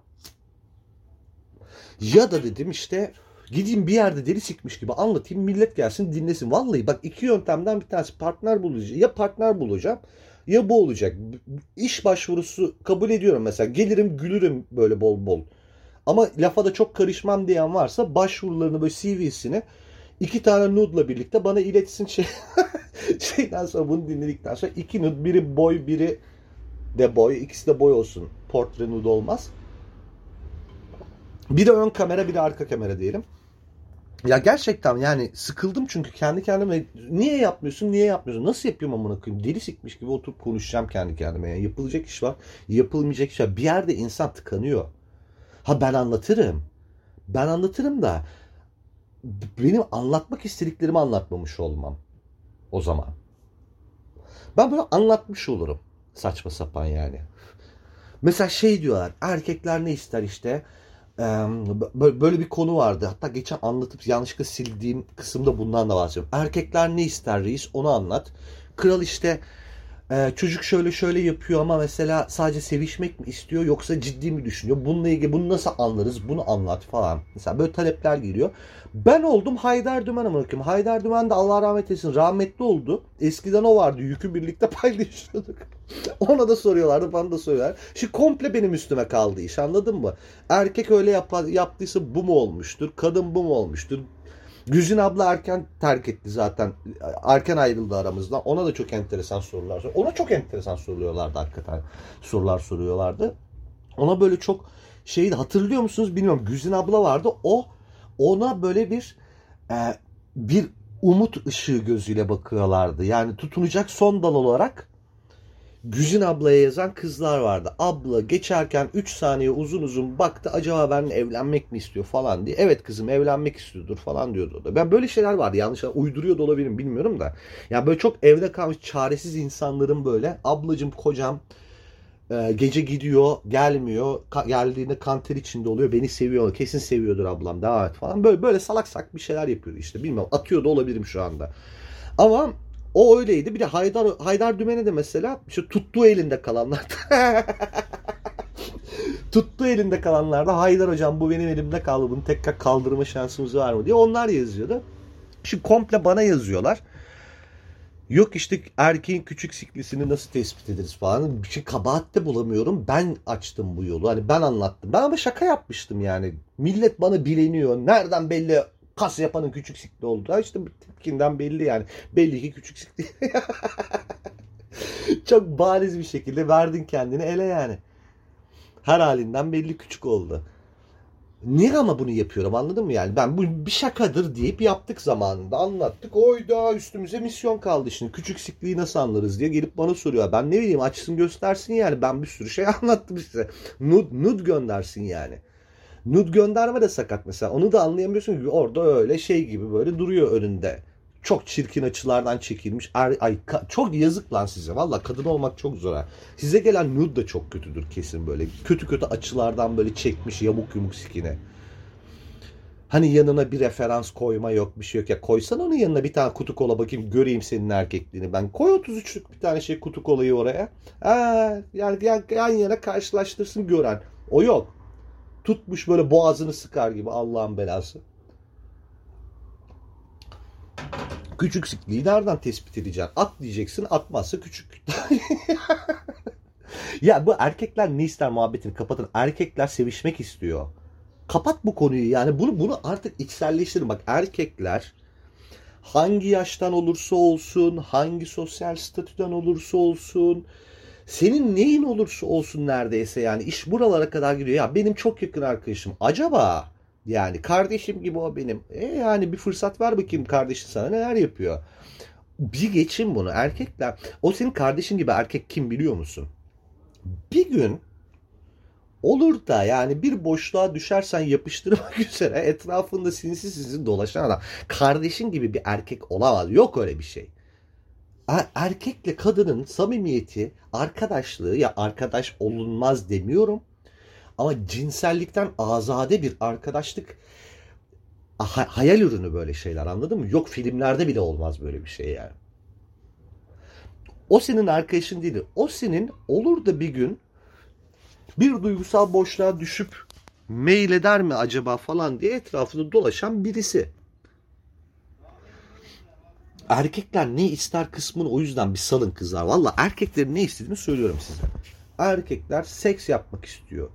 Ya da dedim işte gideyim bir yerde deli sikmiş gibi anlatayım millet gelsin dinlesin. Vallahi bak iki yöntemden bir tanesi partner bulacağım. Ya partner bulacağım ya bu olacak. İş başvurusu kabul ediyorum mesela. Gelirim gülürüm böyle bol bol. Ama lafa da çok karışmam diyen varsa başvurularını böyle CV'sini iki tane nude'la birlikte bana iletsin şey. Şeyden sonra bunu dinledikten sonra iki nude biri boy biri de boy ikisi de boy olsun. Portre nude olmaz. Bir de ön kamera bir de arka kamera diyelim. Ya gerçekten yani sıkıldım çünkü kendi kendime niye yapmıyorsun niye yapmıyorsun nasıl yapıyorum amına koyayım? Deli sikmiş gibi oturup konuşacağım kendi kendime yani yapılacak iş var yapılmayacak iş var. Bir yerde insan tıkanıyor. Ha ben anlatırım. Ben anlatırım da benim anlatmak istediklerimi anlatmamış olmam o zaman. Ben böyle anlatmış olurum saçma sapan yani. Mesela şey diyorlar erkekler ne ister işte böyle bir konu vardı. Hatta geçen anlatıp yanlışlıkla sildiğim kısımda bundan da bahsediyorum. Erkekler ne ister reis onu anlat. Kral işte çocuk şöyle şöyle yapıyor ama mesela sadece sevişmek mi istiyor yoksa ciddi mi düşünüyor? Bununla ilgili bunu nasıl anlarız? Bunu anlat falan. Mesela böyle talepler geliyor. Ben oldum Haydar Dümen ama bakayım. Haydar Dümen de Allah rahmet eylesin rahmetli oldu. Eskiden o vardı. Yükü birlikte paylaşıyorduk. Ona da soruyorlardı, bana da soruyorlar. Şimdi komple benim üstüme kaldı iş anladın mı? Erkek öyle yap yaptıysa bu mu olmuştur? Kadın bu mu olmuştur? Güzin abla erken terk etti zaten. Erken ayrıldı aramızdan. Ona da çok enteresan sorular soruyor. Ona çok enteresan soruyorlardı hakikaten. Sorular soruyorlardı. Ona böyle çok şeyi hatırlıyor musunuz bilmiyorum. Güzin abla vardı. O ona böyle bir e, bir umut ışığı gözüyle bakıyorlardı. Yani tutunacak son dal olarak Güzin ablaya yazan kızlar vardı. Abla geçerken 3 saniye uzun uzun baktı acaba ben evlenmek mi istiyor falan diye. Evet kızım evlenmek istiyordur falan diyordu o da. Ben böyle şeyler vardı yanlış uyduruyor da olabilirim bilmiyorum da. Yani böyle çok evde kalmış çaresiz insanların böyle ablacım kocam e, gece gidiyor gelmiyor ka- geldiğinde kanter içinde oluyor beni seviyor kesin seviyordur ablam devam et falan böyle böyle salak sak bir şeyler yapıyor işte bilmiyorum atıyor da olabilirim şu anda ama o öyleydi. Bir de Haydar Haydar Dümen'e de mesela işte tuttuğu elinde kalanlar. tuttuğu elinde kalanlarda Haydar hocam bu benim elimde kaldı. Bunu tekrar kaldırma şansımız var mı diye onlar yazıyordu. Şimdi komple bana yazıyorlar. Yok işte erkeğin küçük siklisini nasıl tespit ederiz falan. Bir şey kabahat de bulamıyorum. Ben açtım bu yolu. Hani ben anlattım. Ben ama şaka yapmıştım yani. Millet bana bileniyor. Nereden belli kas yapanın küçük sikli olduğu. İşte tepkinden belli yani. Belli ki küçük sikli. Çok bariz bir şekilde verdin kendini ele yani. Her halinden belli küçük oldu. Niye ama bunu yapıyorum anladın mı yani? Ben bu bir şakadır deyip yaptık zamanında anlattık. Oyda üstümüze misyon kaldı şimdi. Küçük sikliği nasıl anlarız diye gelip bana soruyor. Ben ne bileyim açsın göstersin yani. Ben bir sürü şey anlattım size. Nud, nud göndersin yani. Nud gönderme de sakat mesela. Onu da anlayamıyorsun ki orada öyle şey gibi böyle duruyor önünde. Çok çirkin açılardan çekilmiş. Ay, ay çok yazık lan size. Valla kadın olmak çok zor. Size gelen nude da çok kötüdür kesin böyle. Kötü kötü açılardan böyle çekmiş yamuk yumuk sikine. Hani yanına bir referans koyma yok bir şey yok ya. Koysan onun yanına bir tane kutu kola bakayım göreyim senin erkekliğini. Ben koy 33'lük bir tane şey kutu kolayı oraya. Ha, yani yan, yan yana karşılaştırsın gören. O yok. Tutmuş böyle boğazını sıkar gibi Allah'ın belası. Küçük sikliği nereden tespit edeceksin? At diyeceksin atmazsa küçük. ya bu erkekler ne ister muhabbetini kapatın. Erkekler sevişmek istiyor. Kapat bu konuyu yani bunu bunu artık içselleştirin. Bak erkekler hangi yaştan olursa olsun, hangi sosyal statüden olursa olsun, senin neyin olursa olsun neredeyse yani iş buralara kadar gidiyor. Ya benim çok yakın arkadaşım acaba yani kardeşim gibi o benim. E yani bir fırsat ver bakayım kardeşin sana neler yapıyor. Bir geçin bunu erkekler. O senin kardeşin gibi erkek kim biliyor musun? Bir gün olur da yani bir boşluğa düşersen yapıştırmak üzere etrafında sinsi sinsi dolaşan adam. Kardeşin gibi bir erkek olamaz. Yok öyle bir şey. Er, erkekle kadının samimiyeti, arkadaşlığı ya arkadaş olunmaz demiyorum ama cinsellikten azade bir arkadaşlık hayal ürünü böyle şeyler anladın mı? Yok filmlerde bile olmaz böyle bir şey yani. O senin arkadaşın değil. O senin olur da bir gün bir duygusal boşluğa düşüp mail eder mi acaba falan diye etrafında dolaşan birisi. Erkekler ne ister kısmını o yüzden bir salın kızlar. Valla erkeklerin ne istediğini söylüyorum size. Erkekler seks yapmak istiyor.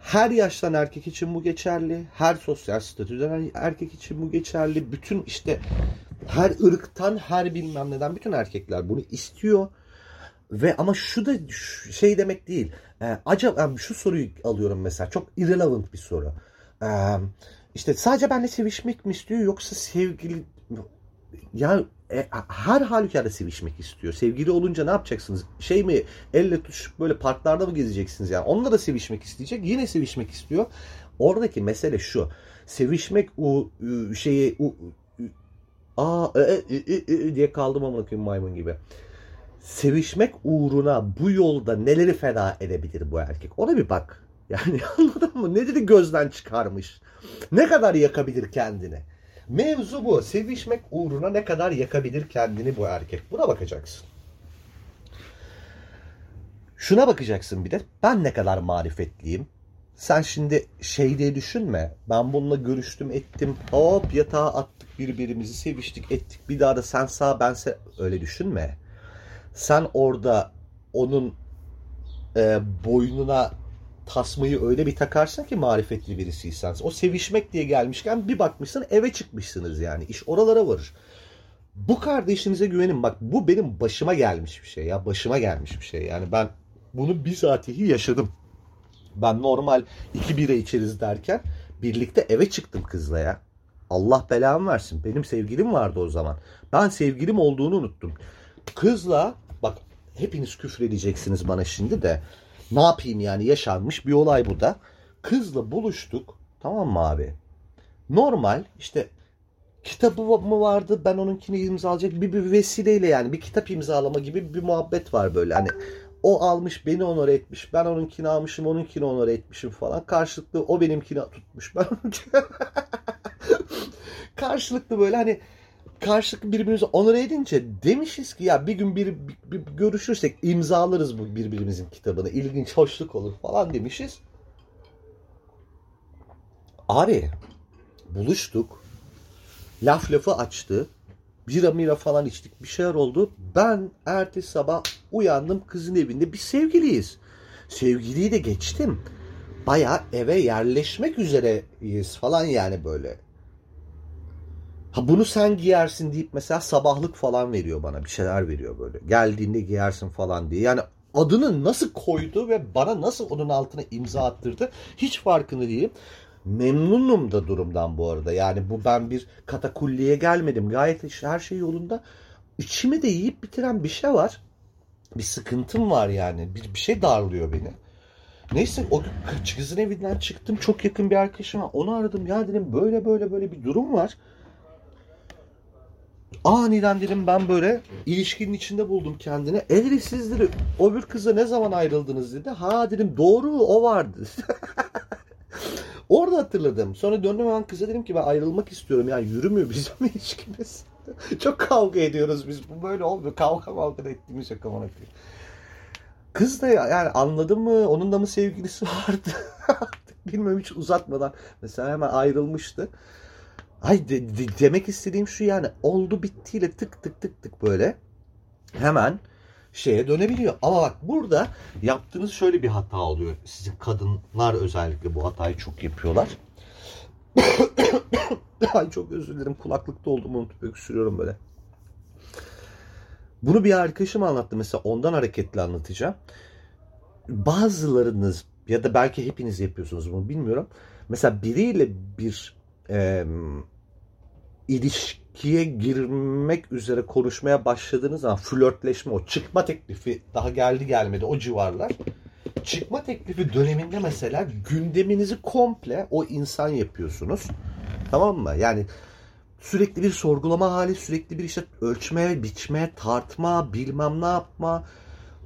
Her yaştan erkek için bu geçerli. Her sosyal statüden erkek için bu geçerli. Bütün işte her ırktan, her bilmem neden bütün erkekler bunu istiyor. Ve ama şu da şey demek değil. Ee, acaba şu soruyu alıyorum mesela. Çok irrelevant bir soru. Ee, işte sadece benimle sevişmek mi istiyor yoksa sevgili ya e, her halükarda sevişmek istiyor. Sevgili olunca ne yapacaksınız? Şey mi elle tutuşup böyle parklarda mı gezeceksiniz yani? Onunla da sevişmek isteyecek. Yine sevişmek istiyor. Oradaki mesele şu. Sevişmek o şeyi o, aa e, e, e, e, diye kaldım ama koyayım maymun gibi. Sevişmek uğruna bu yolda neleri feda edebilir bu erkek? Ona bir bak. Yani anladın mı? Neleri gözden çıkarmış? Ne kadar yakabilir kendini? Mevzu bu. Sevişmek uğruna ne kadar yakabilir kendini bu erkek. Buna bakacaksın. Şuna bakacaksın bir de. Ben ne kadar marifetliyim. Sen şimdi şey diye düşünme. Ben bununla görüştüm ettim. Hop yatağa attık birbirimizi seviştik ettik. Bir daha da sen sağ bense öyle düşünme. Sen orada onun e, boynuna tasmayı öyle bir takarsın ki marifetli birisiysen. O sevişmek diye gelmişken bir bakmışsın eve çıkmışsınız yani. İş oralara varır. Bu kardeşinize güvenin. Bak bu benim başıma gelmiş bir şey ya. Başıma gelmiş bir şey. Yani ben bunu bizatihi yaşadım. Ben normal iki bira içeriz derken birlikte eve çıktım kızla ya. Allah belamı versin. Benim sevgilim vardı o zaman. Ben sevgilim olduğunu unuttum. Kızla bak hepiniz küfür edeceksiniz bana şimdi de. Ne yapayım yani? Yaşanmış bir olay bu da. Kızla buluştuk. Tamam mı abi? Normal. İşte kitabı mı vardı? Ben onunkini imzalayacak bir, bir vesileyle yani. Bir kitap imzalama gibi bir muhabbet var böyle. Hani o almış beni onur etmiş. Ben onunkini almışım onunkini onur etmişim falan. Karşılıklı o benimkini tutmuş. Ben karşılıklı böyle hani karşılıklı birbirimizi onur edince demişiz ki ya bir gün bir, bir, bir görüşürsek imzalarız bu birbirimizin kitabını. İlginç, hoşluk olur falan demişiz. Abi buluştuk. Laf lafı açtı. Bira mira falan içtik. Bir şeyler oldu. Ben ertesi sabah uyandım kızın evinde. bir sevgiliyiz. Sevgiliyi de geçtim. Baya eve yerleşmek üzereyiz falan yani böyle. Ha bunu sen giyersin deyip mesela sabahlık falan veriyor bana. Bir şeyler veriyor böyle. Geldiğinde giyersin falan diye. Yani adını nasıl koydu ve bana nasıl onun altına imza attırdı hiç farkında değilim. Memnunum da durumdan bu arada. Yani bu ben bir katakulliye gelmedim. Gayet her şey yolunda. İçimi de yiyip bitiren bir şey var. Bir sıkıntım var yani. Bir, bir şey darlıyor beni. Neyse o kızın evinden çıktım. Çok yakın bir arkadaşım. Onu aradım. Ya dedim böyle böyle böyle bir durum var. Aniden dedim ben böyle ilişkinin içinde buldum kendini. Evli siz dedi o bir kızla ne zaman ayrıldınız dedi. Ha dedim doğru o vardı. Orada hatırladım. Sonra döndüm hemen kıza dedim ki ben ayrılmak istiyorum. Yani yürümüyor bizim ilişkimiz. Çok kavga ediyoruz biz. Bu böyle olmuyor. Kavga kavga ettiğimiz şaka bana Kız da yani anladın mı? Onun da mı sevgilisi vardı? Bilmiyorum hiç uzatmadan. Mesela hemen ayrılmıştı. Ay de, de, demek istediğim şu yani oldu bittiyle tık tık tık tık böyle hemen şeye dönebiliyor. Ama bak burada yaptığınız şöyle bir hata oluyor. Sizin kadınlar özellikle bu hatayı çok yapıyorlar. Ay çok özür dilerim kulaklıkta oldum unutup öksürüyorum böyle. Bunu bir arkadaşım anlattı mesela ondan hareketli anlatacağım. Bazılarınız ya da belki hepiniz yapıyorsunuz bunu bilmiyorum. Mesela biriyle bir e, ilişkiye girmek üzere konuşmaya başladığınız zaman flörtleşme o çıkma teklifi daha geldi gelmedi o civarlar. Çıkma teklifi döneminde mesela gündeminizi komple o insan yapıyorsunuz. Tamam mı? Yani sürekli bir sorgulama hali, sürekli bir işte ölçme, biçme, tartma, bilmem ne yapma.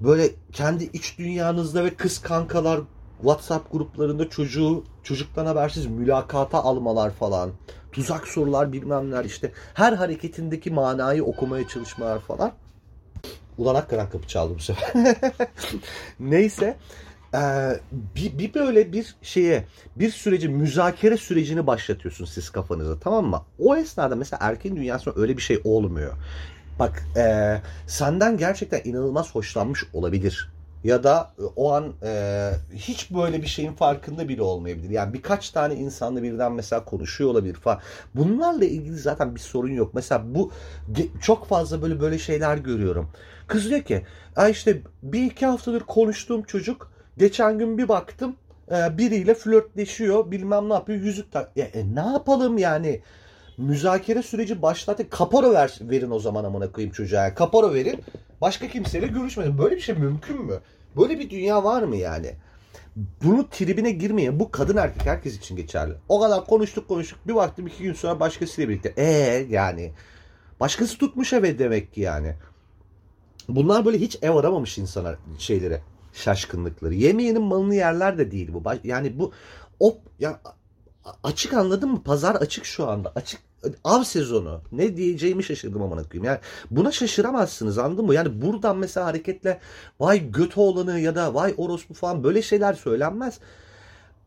Böyle kendi iç dünyanızda ve kız kankalar WhatsApp gruplarında çocuğu çocuktan habersiz mülakata almalar falan. Tuzak sorular bilmem neler işte. Her hareketindeki manayı okumaya çalışmalar falan. Ulan hakikaten kapı çaldı bu sefer. Neyse. Ee, bir, bir böyle bir şeye bir süreci müzakere sürecini başlatıyorsun siz kafanıza tamam mı? O esnada mesela erkeğin dünyasında öyle bir şey olmuyor. Bak e, senden gerçekten inanılmaz hoşlanmış olabilir ya da e, o an e, hiç böyle bir şeyin farkında bile olmayabilir. Yani birkaç tane insanla birden mesela konuşuyor olabilir falan. Bunlarla ilgili zaten bir sorun yok. Mesela bu çok fazla böyle böyle şeyler görüyorum. Kız diyor ki işte bir iki haftadır konuştuğum çocuk geçen gün bir baktım e, biriyle flörtleşiyor bilmem ne yapıyor yüzük tak. E, e, ne yapalım yani? müzakere süreci başlattı. Kapora ver, verin o zaman amına koyayım çocuğa. Kapora verin. Başka kimseyle görüşmeyin. Böyle bir şey mümkün mü? Böyle bir dünya var mı yani? Bunu tribine girmeyin. Bu kadın erkek herkes için geçerli. O kadar konuştuk konuştuk. Bir baktım iki gün sonra başkasıyla birlikte. Ee yani. Başkası tutmuş eve demek ki yani. Bunlar böyle hiç ev aramamış insanlar şeylere. Şaşkınlıkları. Yemeyenin malını yerler de değil bu. Yani bu o ya açık anladın mı? Pazar açık şu anda. Açık av sezonu. Ne diyeceğimi şaşırdım amına koyayım. Yani buna şaşıramazsınız anladın mı? Yani buradan mesela hareketle vay göt oğlanı ya da vay orospu falan böyle şeyler söylenmez.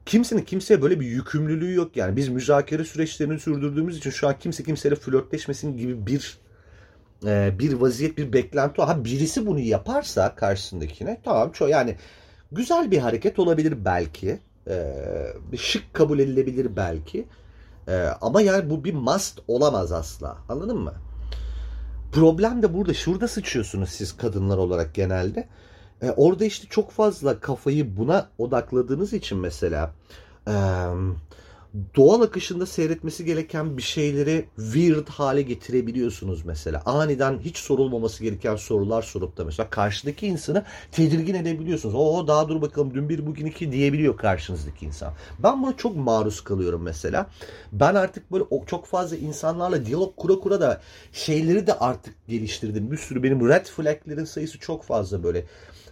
Kimsenin kimseye böyle bir yükümlülüğü yok yani. Biz müzakere süreçlerini sürdürdüğümüz için şu an kimse kimseyle flörtleşmesin gibi bir e, bir vaziyet, bir beklenti. Ha birisi bunu yaparsa karşısındakine tamam çok yani güzel bir hareket olabilir belki. E, şık kabul edilebilir belki. Ee, ama yani bu bir must olamaz asla. Anladın mı? Problem de burada. Şurada sıçıyorsunuz siz kadınlar olarak genelde. Ee, orada işte çok fazla kafayı buna odakladığınız için mesela... Ee, doğal akışında seyretmesi gereken bir şeyleri weird hale getirebiliyorsunuz mesela. Aniden hiç sorulmaması gereken sorular sorup da mesela karşıdaki insanı tedirgin edebiliyorsunuz. O daha dur bakalım dün bir bugün iki diyebiliyor karşınızdaki insan. Ben buna çok maruz kalıyorum mesela. Ben artık böyle çok fazla insanlarla diyalog kura kura da şeyleri de artık geliştirdim. Bir sürü benim red flaglerin sayısı çok fazla böyle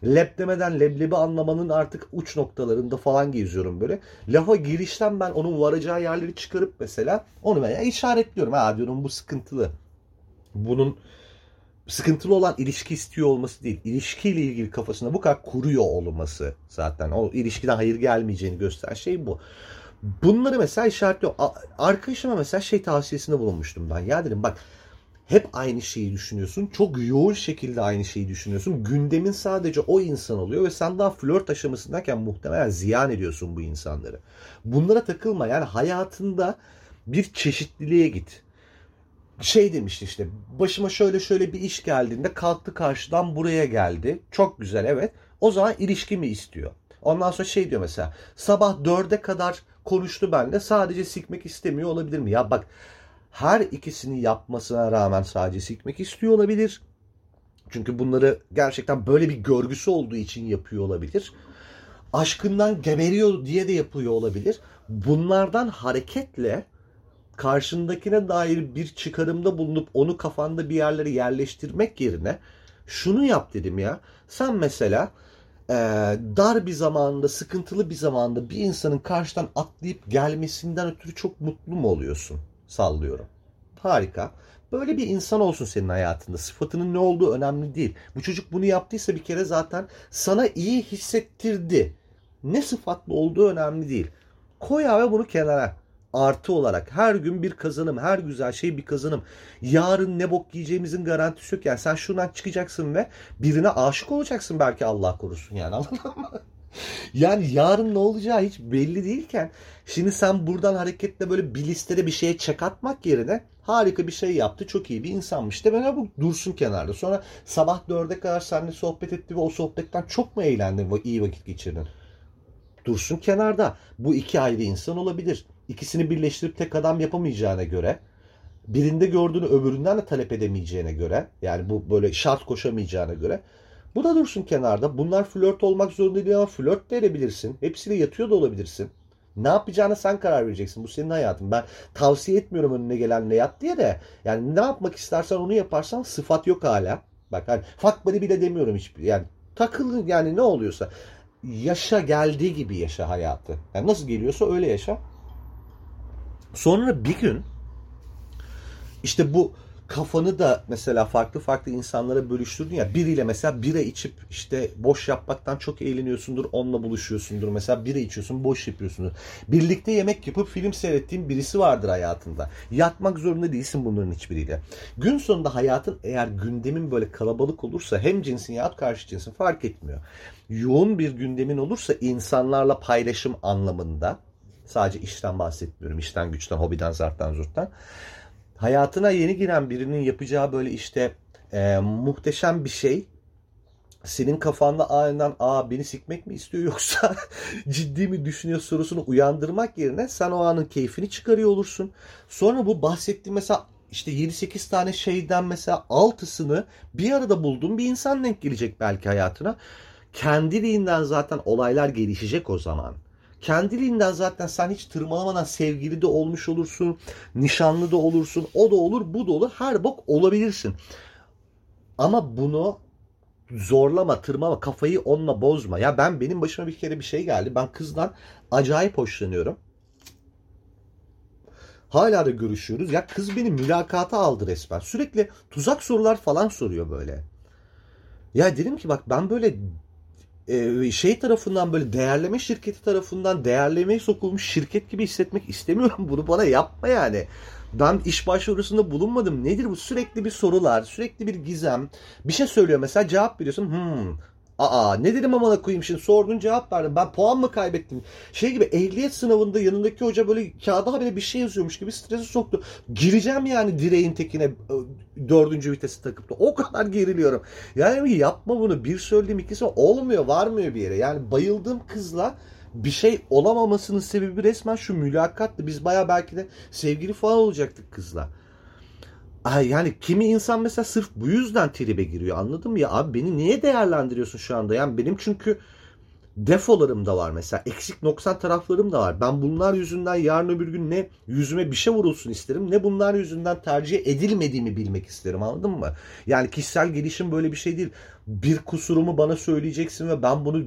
leb demeden leblebi anlamanın artık uç noktalarında falan geziyorum böyle. Lafa girişten ben onun varacağı yerleri çıkarıp mesela onu ben işaretliyorum. Ha diyorum bu sıkıntılı. Bunun sıkıntılı olan ilişki istiyor olması değil. İlişkiyle ilgili kafasında bu kadar kuruyor olması zaten. O ilişkiden hayır gelmeyeceğini gösteren şey bu. Bunları mesela işaretliyor. Arkadaşıma mesela şey tavsiyesinde bulunmuştum ben. Ya dedim bak hep aynı şeyi düşünüyorsun. Çok yoğun şekilde aynı şeyi düşünüyorsun. Gündemin sadece o insan oluyor ve sen daha flört aşamasındayken muhtemelen ziyan ediyorsun bu insanları. Bunlara takılma. Yani hayatında bir çeşitliliğe git. şey demişti işte başıma şöyle şöyle bir iş geldiğinde kalktı karşıdan buraya geldi. Çok güzel evet. O zaman ilişki mi istiyor? Ondan sonra şey diyor mesela sabah dörde kadar konuştu benimle sadece sikmek istemiyor olabilir mi? Ya bak her ikisini yapmasına rağmen sadece sikmek istiyor olabilir. Çünkü bunları gerçekten böyle bir görgüsü olduğu için yapıyor olabilir. Aşkından geberiyor diye de yapıyor olabilir. Bunlardan hareketle karşındakine dair bir çıkarımda bulunup onu kafanda bir yerlere yerleştirmek yerine şunu yap dedim ya. Sen mesela e, dar bir zamanda, sıkıntılı bir zamanda bir insanın karşıdan atlayıp gelmesinden ötürü çok mutlu mu oluyorsun? Sallıyorum. Harika. Böyle bir insan olsun senin hayatında. Sıfatının ne olduğu önemli değil. Bu çocuk bunu yaptıysa bir kere zaten sana iyi hissettirdi. Ne sıfatlı olduğu önemli değil. Koy abi bunu kenara. Artı olarak her gün bir kazanım, her güzel şey bir kazanım. Yarın ne bok yiyeceğimizin garantisi yok. Yani sen şuradan çıkacaksın ve birine aşık olacaksın belki Allah korusun yani? Yani yarın ne olacağı hiç belli değilken şimdi sen buradan hareketle böyle bir listede bir şeye çek atmak yerine harika bir şey yaptı. Çok iyi bir insanmış. De ben bu dursun kenarda. Sonra sabah dörde kadar seninle sohbet etti ve o sohbetten çok mu eğlendin ve iyi vakit geçirdin? Dursun kenarda. Bu iki ayrı insan olabilir. İkisini birleştirip tek adam yapamayacağına göre birinde gördüğünü öbüründen de talep edemeyeceğine göre yani bu böyle şart koşamayacağına göre bu da dursun kenarda. Bunlar flört olmak zorunda değil ama flört de edebilirsin. Hepsiyle yatıyor da olabilirsin. Ne yapacağına sen karar vereceksin. Bu senin hayatın. Ben tavsiye etmiyorum önüne gelenle yat diye de. Yani ne yapmak istersen onu yaparsan sıfat yok hala. Bak hani fuck buddy bile demiyorum hiçbir. Yani takılın yani ne oluyorsa. Yaşa geldiği gibi yaşa hayatı. Yani nasıl geliyorsa öyle yaşa. Sonra bir gün işte bu kafanı da mesela farklı farklı insanlara bölüştürdün ya biriyle mesela bira içip işte boş yapmaktan çok eğleniyorsundur onunla buluşuyorsundur. Mesela bira içiyorsun boş yapıyorsundur. Birlikte yemek yapıp film seyrettiğin birisi vardır hayatında. Yatmak zorunda değilsin bunların hiçbiriyle. Gün sonunda hayatın eğer gündemin böyle kalabalık olursa hem cinsin ya karşı cinsin fark etmiyor. Yoğun bir gündemin olursa insanlarla paylaşım anlamında sadece işten bahsetmiyorum işten güçten hobiden zarttan zurttan hayatına yeni giren birinin yapacağı böyle işte e, muhteşem bir şey senin kafanda aniden aa beni sikmek mi istiyor yoksa ciddi mi düşünüyor sorusunu uyandırmak yerine sen o anın keyfini çıkarıyor olursun. Sonra bu bahsettiğim mesela işte 7-8 tane şeyden mesela altısını bir arada bulduğun bir insan denk gelecek belki hayatına. Kendiliğinden zaten olaylar gelişecek o zaman. Kendiliğinden zaten sen hiç tırmalamadan sevgili de olmuş olursun, nişanlı da olursun, o da olur, bu da olur, her bok olabilirsin. Ama bunu zorlama, tırmama, kafayı onunla bozma. Ya ben benim başıma bir kere bir şey geldi. Ben kızdan acayip hoşlanıyorum. Hala da görüşüyoruz. Ya kız beni mülakata aldı resmen. Sürekli tuzak sorular falan soruyor böyle. Ya dedim ki bak ben böyle e, şey tarafından böyle değerleme şirketi tarafından değerlemeye sokulmuş şirket gibi hissetmek istemiyorum. Bunu bana yapma yani. Ben iş başvurusunda bulunmadım. Nedir bu? Sürekli bir sorular, sürekli bir gizem. Bir şey söylüyor mesela cevap veriyorsun. Hmm, Aa ne dedim amına koyayım şimdi sordun cevap verdim. Ben puan mı kaybettim? Şey gibi ehliyet sınavında yanındaki hoca böyle kağıda habire bir şey yazıyormuş gibi stresi soktu. Gireceğim yani direğin tekine e, dördüncü vitesi takıp da o kadar geriliyorum. Yani yapma bunu bir söylediğim ikisi olmuyor varmıyor bir yere. Yani bayıldığım kızla bir şey olamamasının sebebi resmen şu mülakattı. Biz baya belki de sevgili falan olacaktık kızla yani kimi insan mesela sırf bu yüzden tribe giriyor anladın mı? Ya abi beni niye değerlendiriyorsun şu anda? Yani benim çünkü defolarım da var mesela eksik noksan taraflarım da var. Ben bunlar yüzünden yarın öbür gün ne yüzüme bir şey vurulsun isterim ne bunlar yüzünden tercih edilmediğimi bilmek isterim anladın mı? Yani kişisel gelişim böyle bir şey değil. Bir kusurumu bana söyleyeceksin ve ben bunu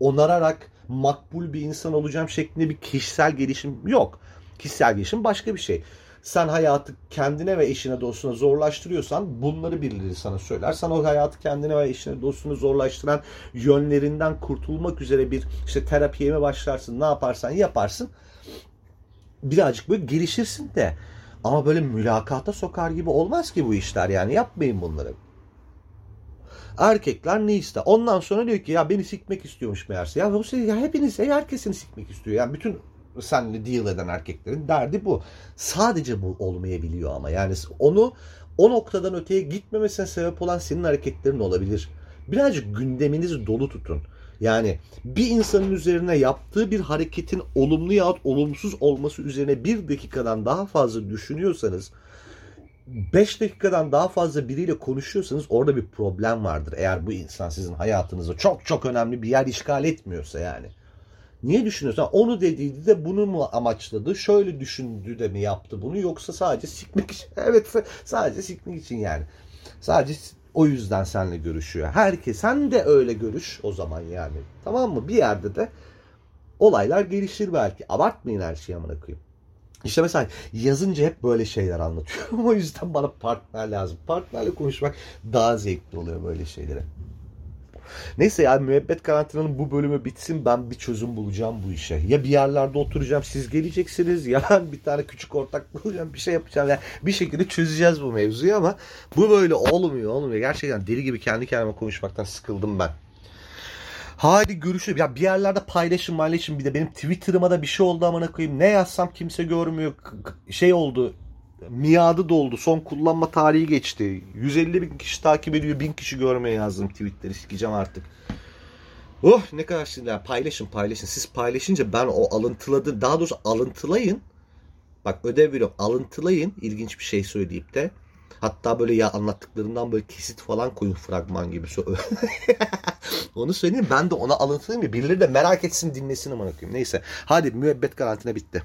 onararak makbul bir insan olacağım şeklinde bir kişisel gelişim yok. Kişisel gelişim başka bir şey sen hayatı kendine ve eşine dostuna zorlaştırıyorsan bunları birileri sana söyler. Sen o hayatı kendine ve eşine dostunu zorlaştıran yönlerinden kurtulmak üzere bir işte terapiye mi başlarsın ne yaparsan yaparsın. Birazcık böyle gelişirsin de ama böyle mülakata sokar gibi olmaz ki bu işler yani yapmayın bunları. Erkekler ne ister? Ondan sonra diyor ki ya beni sikmek istiyormuş meğerse. Ya, ya hepiniz, herkesin sikmek istiyor. Yani bütün seninle deal eden erkeklerin derdi bu. Sadece bu olmayabiliyor ama yani onu o noktadan öteye gitmemesine sebep olan senin hareketlerin olabilir. Birazcık gündeminizi dolu tutun. Yani bir insanın üzerine yaptığı bir hareketin olumlu yahut olumsuz olması üzerine bir dakikadan daha fazla düşünüyorsanız 5 dakikadan daha fazla biriyle konuşuyorsanız orada bir problem vardır. Eğer bu insan sizin hayatınızda çok çok önemli bir yer işgal etmiyorsa yani. Niye düşünüyorsun? Onu dediydi de bunu mu amaçladı? Şöyle düşündü de mi yaptı bunu? Yoksa sadece sikmek için? Evet sadece sikmek için yani. Sadece o yüzden seninle görüşüyor. Herkes sen de öyle görüş o zaman yani. Tamam mı? Bir yerde de olaylar gelişir belki. Abartmayın her şeyi amına koyayım. İşte mesela yazınca hep böyle şeyler anlatıyorum. o yüzden bana partner lazım. Partnerle konuşmak daha zevkli oluyor böyle şeylere. Neyse ya müebbet karantinanın bu bölümü bitsin ben bir çözüm bulacağım bu işe. Ya bir yerlerde oturacağım siz geleceksiniz ya bir tane küçük ortak bulacağım bir şey yapacağım. Yani bir şekilde çözeceğiz bu mevzuyu ama bu böyle olmuyor olmuyor. Gerçekten deli gibi kendi kendime konuşmaktan sıkıldım ben. Hadi görüşürüz. Ya bir yerlerde paylaşın paylaşın. Bir de benim Twitter'ıma da bir şey oldu amına koyayım. Ne yazsam kimse görmüyor. Şey oldu. Miadı doldu. Son kullanma tarihi geçti. 150 bin kişi takip ediyor. 1000 kişi görmeye yazdım tweetleri. Sikeceğim artık. Oh ne kadar sinirler. Paylaşın paylaşın. Siz paylaşınca ben o alıntıladı. Daha doğrusu alıntılayın. Bak ödev veriyorum. Alıntılayın. ilginç bir şey söyleyip de. Hatta böyle ya anlattıklarından böyle kesit falan koyun fragman gibi. Onu söyleyeyim ben de ona alıntılayayım ya. Birileri de merak etsin dinlesin ama. Neyse. Hadi müebbet karantina bitti.